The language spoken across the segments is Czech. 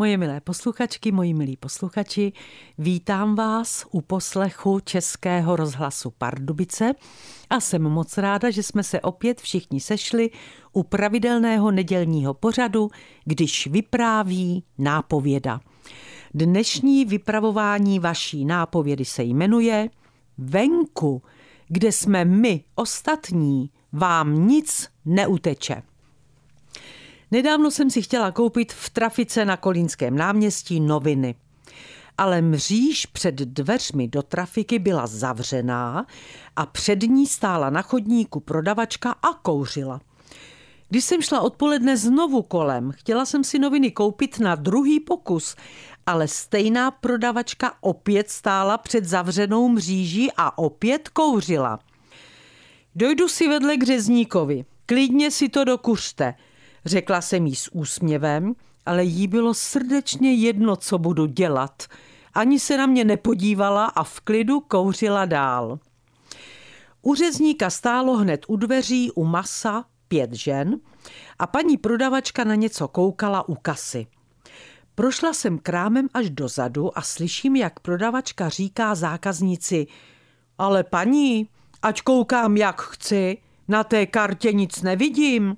Moje milé posluchačky, moji milí posluchači, vítám vás u poslechu Českého rozhlasu Pardubice a jsem moc ráda, že jsme se opět všichni sešli u pravidelného nedělního pořadu, když vypráví nápověda. Dnešní vypravování vaší nápovědy se jmenuje Venku, kde jsme my ostatní, vám nic neuteče. Nedávno jsem si chtěla koupit v trafice na Kolínském náměstí noviny. Ale mříž před dveřmi do trafiky byla zavřená a před ní stála na chodníku prodavačka a kouřila. Když jsem šla odpoledne znovu kolem, chtěla jsem si noviny koupit na druhý pokus, ale stejná prodavačka opět stála před zavřenou mříží a opět kouřila. Dojdu si vedle k řezníkovi. Klidně si to dokuřte – Řekla jsem jí s úsměvem, ale jí bylo srdečně jedno, co budu dělat. Ani se na mě nepodívala a v klidu kouřila dál. U řezníka stálo hned u dveří u masa pět žen a paní prodavačka na něco koukala u kasy. Prošla jsem krámem až dozadu a slyším, jak prodavačka říká zákaznici ale paní, ať koukám jak chci, na té kartě nic nevidím.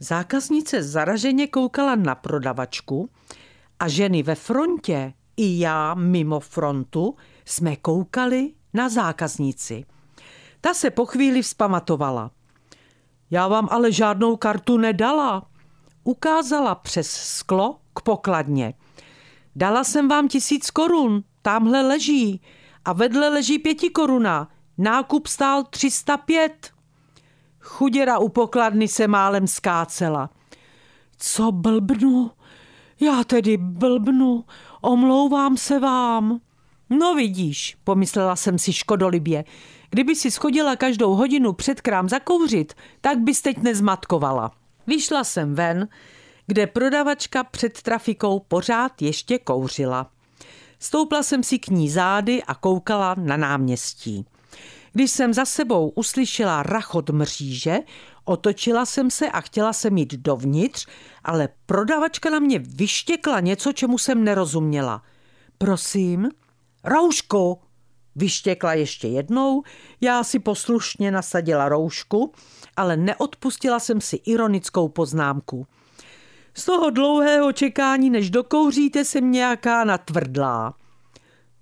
Zákaznice zaraženě koukala na prodavačku a ženy ve frontě i já mimo frontu jsme koukali na zákaznici. Ta se po chvíli vzpamatovala. Já vám ale žádnou kartu nedala. Ukázala přes sklo k pokladně. Dala jsem vám tisíc korun, tamhle leží a vedle leží pěti koruna. Nákup stál 305. Chuděra u pokladny se málem skácela. Co blbnu? Já tedy blbnu, omlouvám se vám. No vidíš, pomyslela jsem si škodolibě, kdyby si schodila každou hodinu před krám zakouřit, tak bys teď nezmatkovala. Vyšla jsem ven, kde prodavačka před trafikou pořád ještě kouřila. Stoupla jsem si k ní zády a koukala na náměstí. Když jsem za sebou uslyšela rachot mříže, otočila jsem se a chtěla jsem jít dovnitř, ale prodavačka na mě vyštěkla něco, čemu jsem nerozuměla. Prosím, roušku, vyštěkla ještě jednou, já si poslušně nasadila roušku, ale neodpustila jsem si ironickou poznámku. Z toho dlouhého čekání, než dokouříte, jsem nějaká natvrdlá.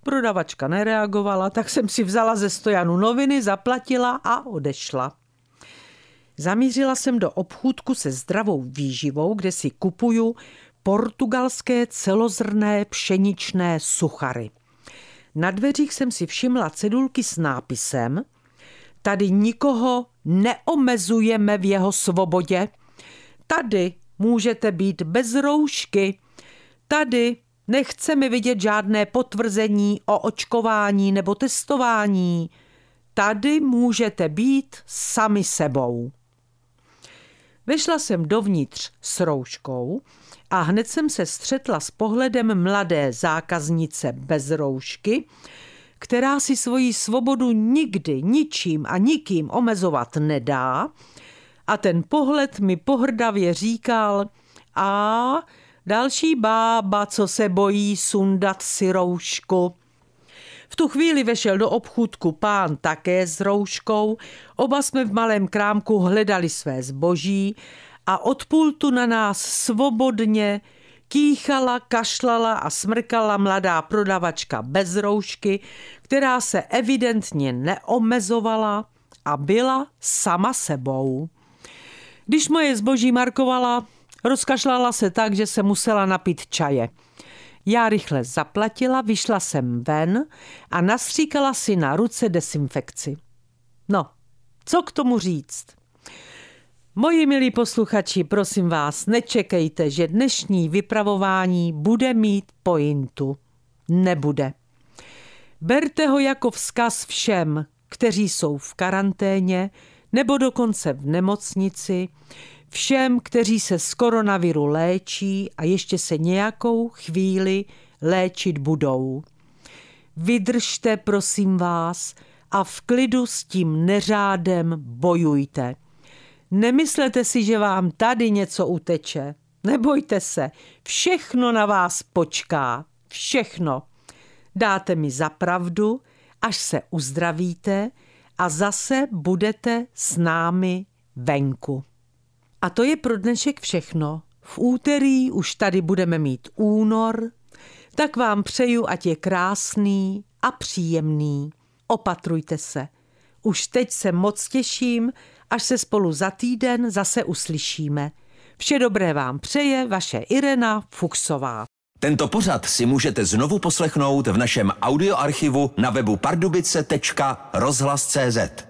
Prodavačka nereagovala, tak jsem si vzala ze stojanu noviny, zaplatila a odešla. Zamířila jsem do obchůdku se zdravou výživou, kde si kupuju portugalské celozrné pšeničné suchary. Na dveřích jsem si všimla cedulky s nápisem Tady nikoho neomezujeme v jeho svobodě. Tady můžete být bez roušky. Tady Nechceme vidět žádné potvrzení o očkování nebo testování. Tady můžete být sami sebou. Vešla jsem dovnitř s rouškou a hned jsem se střetla s pohledem mladé zákaznice bez roušky, která si svoji svobodu nikdy ničím a nikým omezovat nedá. A ten pohled mi pohrdavě říkal, a Další bába, co se bojí sundat si roušku. V tu chvíli vešel do obchůdku pán také s rouškou, oba jsme v malém krámku hledali své zboží a od pultu na nás svobodně kýchala, kašlala a smrkala mladá prodavačka bez roušky, která se evidentně neomezovala a byla sama sebou. Když moje zboží markovala, Rozkašlala se tak, že se musela napít čaje. Já rychle zaplatila, vyšla jsem ven a nastříkala si na ruce desinfekci. No, co k tomu říct? Moji milí posluchači, prosím vás, nečekejte, že dnešní vypravování bude mít pointu. Nebude. Berte ho jako vzkaz všem, kteří jsou v karanténě nebo dokonce v nemocnici, všem, kteří se z koronaviru léčí a ještě se nějakou chvíli léčit budou. Vydržte, prosím vás, a v klidu s tím neřádem bojujte. Nemyslete si, že vám tady něco uteče. Nebojte se, všechno na vás počká. Všechno. Dáte mi za pravdu, až se uzdravíte a zase budete s námi venku. A to je pro dnešek všechno. V úterý už tady budeme mít únor, tak vám přeju, ať je krásný a příjemný. Opatrujte se. Už teď se moc těším, až se spolu za týden zase uslyšíme. Vše dobré vám přeje vaše Irena Fuchsová. Tento pořad si můžete znovu poslechnout v našem audioarchivu na webu pardubice.rozhlas.cz.